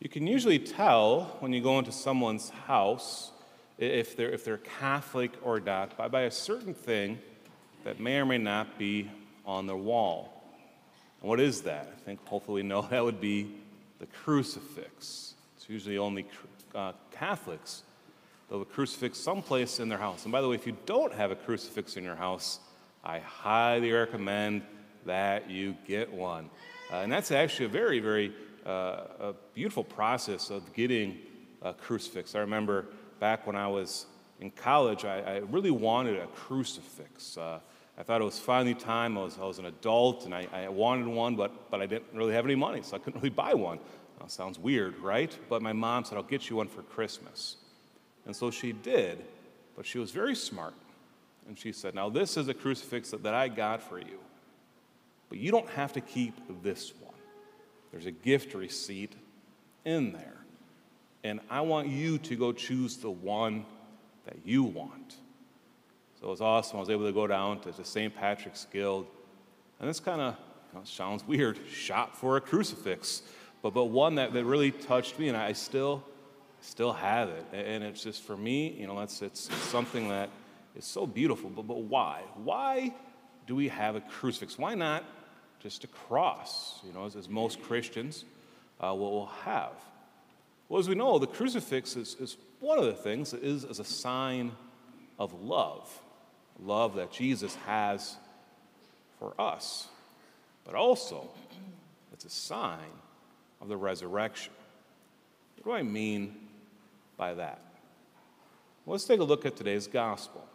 You can usually tell when you go into someone's house if they're, if they're Catholic or not by, by a certain thing that may or may not be on their wall. And what is that? I think hopefully know that would be the crucifix. It's usually only uh, Catholics a crucifix someplace in their house. And by the way, if you don't have a crucifix in your house, I highly recommend that you get one. Uh, and that's actually a very, very uh, a beautiful process of getting a crucifix. I remember back when I was in college, I, I really wanted a crucifix. Uh, I thought it was finally time. I was, I was an adult and I, I, wanted one, but, but I didn't really have any money, so I couldn't really buy one. sounds weird, right? But my mom said, I'll get you one for Christmas. And so she did, but she was very smart. And she said, Now, this is a crucifix that, that I got for you, but you don't have to keep this one. There's a gift receipt in there. And I want you to go choose the one that you want. So it was awesome. I was able to go down to the St. Patrick's Guild. And this kind of you know, sounds weird shop for a crucifix, but, but one that, that really touched me, and I still, still have it. And it's just for me, you know, it's, it's, something that is so beautiful. But, but why? Why do we have a crucifix? Why not just a cross, you know, as, as most Christians uh, will have. Well, as we know, the crucifix is, is one of the things that is as a sign of love, love that Jesus has for us, but also it's a sign of the resurrection. What do I mean by that? Well, let's take a look at today's gospel.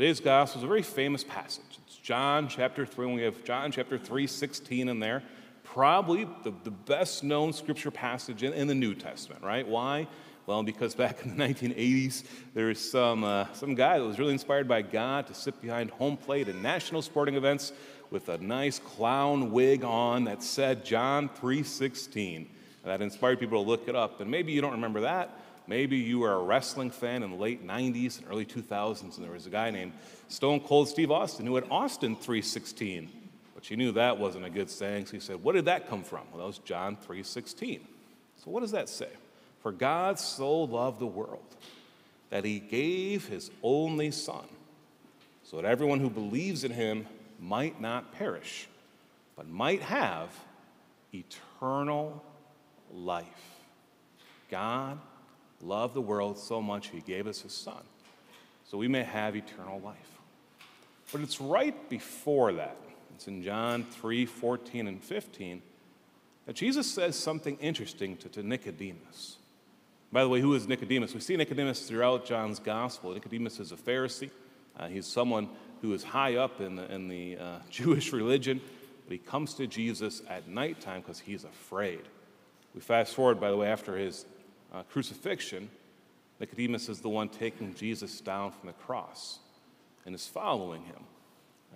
Today's gospel is a very famous passage. It's John chapter 3, and we have John chapter 3, 16 in there. Probably the, the best known scripture passage in, in the New Testament, right? Why? Well, because back in the 1980s, there was some, uh, some guy that was really inspired by God to sit behind home plate at national sporting events with a nice clown wig on that said John 3:16. That inspired people to look it up. And maybe you don't remember that, Maybe you were a wrestling fan in the late 90s and early 2000s, and there was a guy named Stone Cold Steve Austin who had Austin 316. But you knew that wasn't a good saying, so he said, What did that come from? Well, that was John 316. So what does that say? For God so loved the world that he gave his only Son, so that everyone who believes in him might not perish, but might have eternal life. God loved the world so much he gave us his son so we may have eternal life. But it's right before that. It's in John 3 14 and 15 that Jesus says something interesting to, to Nicodemus. By the way, who is Nicodemus? We see Nicodemus throughout John's gospel. Nicodemus is a Pharisee. Uh, he's someone who is high up in the, in the uh, Jewish religion, but he comes to Jesus at nighttime because he's afraid. We fast forward, by the way, after his uh, crucifixion, Nicodemus is the one taking Jesus down from the cross and is following him.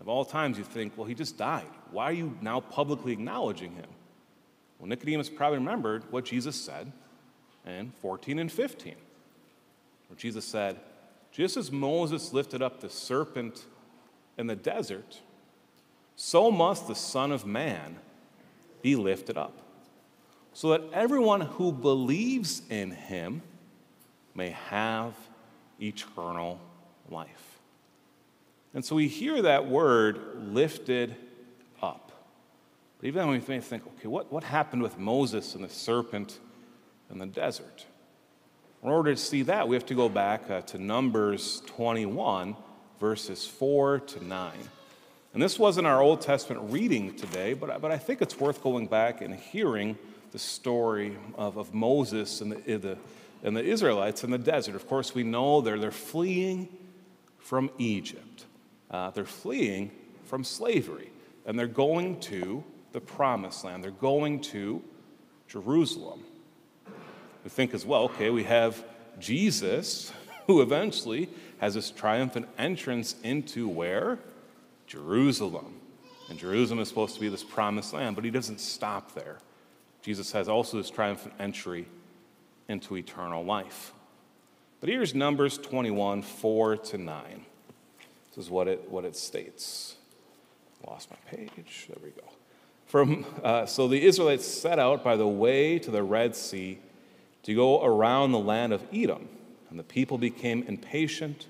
Of all times, you think, well, he just died. Why are you now publicly acknowledging him? Well, Nicodemus probably remembered what Jesus said in 14 and 15, where Jesus said, Just as Moses lifted up the serpent in the desert, so must the Son of Man be lifted up so that everyone who believes in him may have eternal life. And so we hear that word lifted up. But even when we may think, okay, what, what happened with Moses and the serpent in the desert? In order to see that, we have to go back uh, to Numbers 21, verses 4 to 9. And this wasn't our Old Testament reading today, but, but I think it's worth going back and hearing the story of, of Moses and the, the, and the Israelites in the desert. Of course, we know they're, they're fleeing from Egypt, uh, they're fleeing from slavery, and they're going to the promised land. They're going to Jerusalem. We think as well, okay, we have Jesus, who eventually has this triumphant entrance into where? Jerusalem. And Jerusalem is supposed to be this promised land, but he doesn't stop there. Jesus has also this triumphant entry into eternal life. But here's Numbers 21, 4 to 9. This is what it, what it states. Lost my page. There we go. From, uh, so the Israelites set out by the way to the Red Sea to go around the land of Edom, and the people became impatient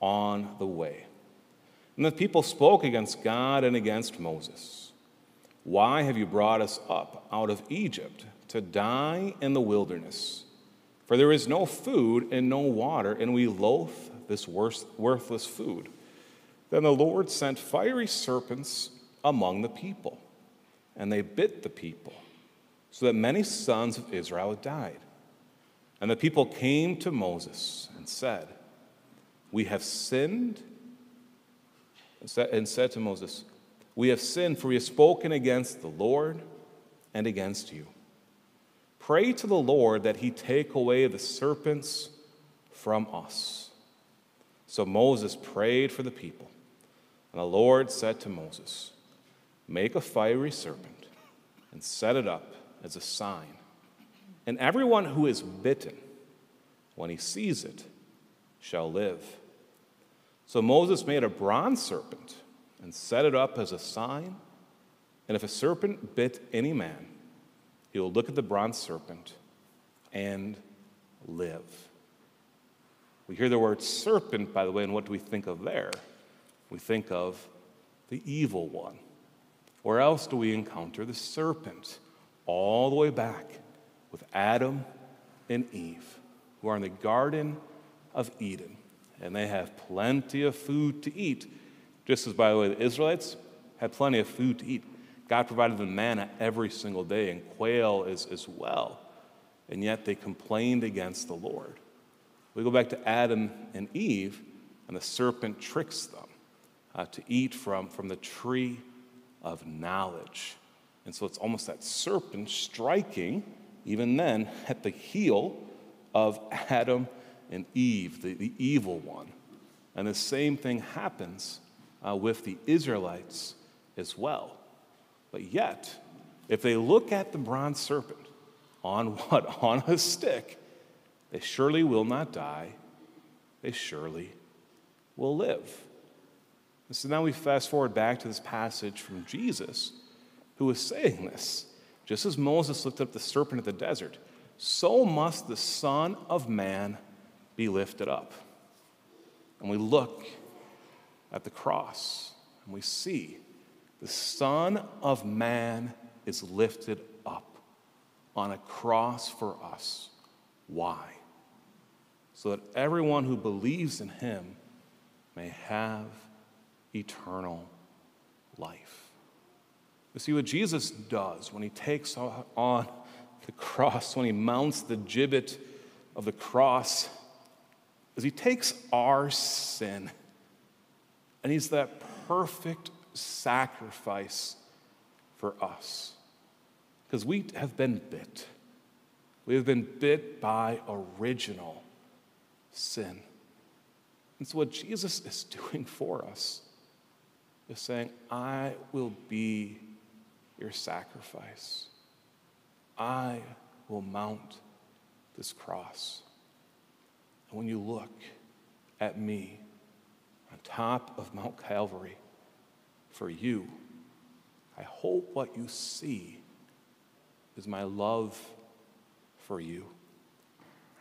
on the way. And the people spoke against God and against Moses. Why have you brought us up out of Egypt to die in the wilderness? For there is no food and no water, and we loathe this worthless food. Then the Lord sent fiery serpents among the people, and they bit the people, so that many sons of Israel died. And the people came to Moses and said, We have sinned, and said to Moses, We have sinned, for we have spoken against the Lord and against you. Pray to the Lord that he take away the serpents from us. So Moses prayed for the people, and the Lord said to Moses, Make a fiery serpent and set it up as a sign and everyone who is bitten, when he sees it, shall live. So Moses made a bronze serpent and set it up as a sign. And if a serpent bit any man, he will look at the bronze serpent and live. We hear the word serpent, by the way, and what do we think of there? We think of the evil one. Where else do we encounter the serpent? All the way back with Adam and Eve, who are in the Garden of Eden. And they have plenty of food to eat. Just as, by the way, the Israelites had plenty of food to eat. God provided them manna every single day and quail as, as well. And yet they complained against the Lord. We go back to Adam and Eve, and the serpent tricks them uh, to eat from, from the tree of knowledge. And so it's almost that serpent striking even then, at the heel of Adam and Eve, the, the evil one. And the same thing happens uh, with the Israelites as well. But yet, if they look at the bronze serpent on what? On a stick, they surely will not die. They surely will live. so now we fast forward back to this passage from Jesus, who is saying this. Just as Moses lifted up the serpent in the desert, so must the Son of Man be lifted up. And we look at the cross and we see the Son of Man is lifted up on a cross for us. Why? So that everyone who believes in him may have eternal life. You see what Jesus does when he takes on the cross, when he mounts the gibbet of the cross, is he takes our sin and he's that perfect sacrifice for us. Because we have been bit. We have been bit by original sin. And so, what Jesus is doing for us is saying, I will be your sacrifice. I will mount this cross. And when you look at me on top of Mount Calvary for you, I hope what you see is my love for you.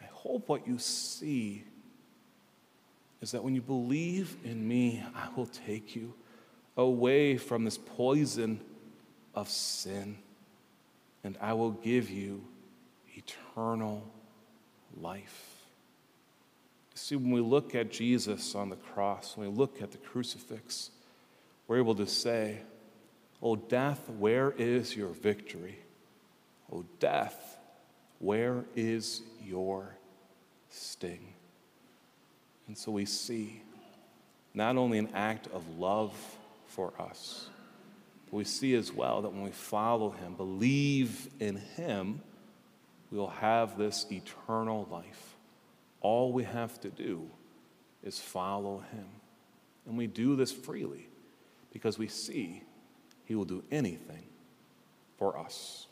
I hope what you see is that when you believe in me, I will take you away from this poison of sin, and I will give you eternal life. See, when we look at Jesus on the cross, when we look at the crucifix, we're able to say, Oh, death, where is your victory? Oh, death, where is your sting? And so we see not only an act of love for us, but we see as well that when we follow him, believe in him, we will have this eternal life. All we have to do is follow him. And we do this freely because we see he will do anything for us.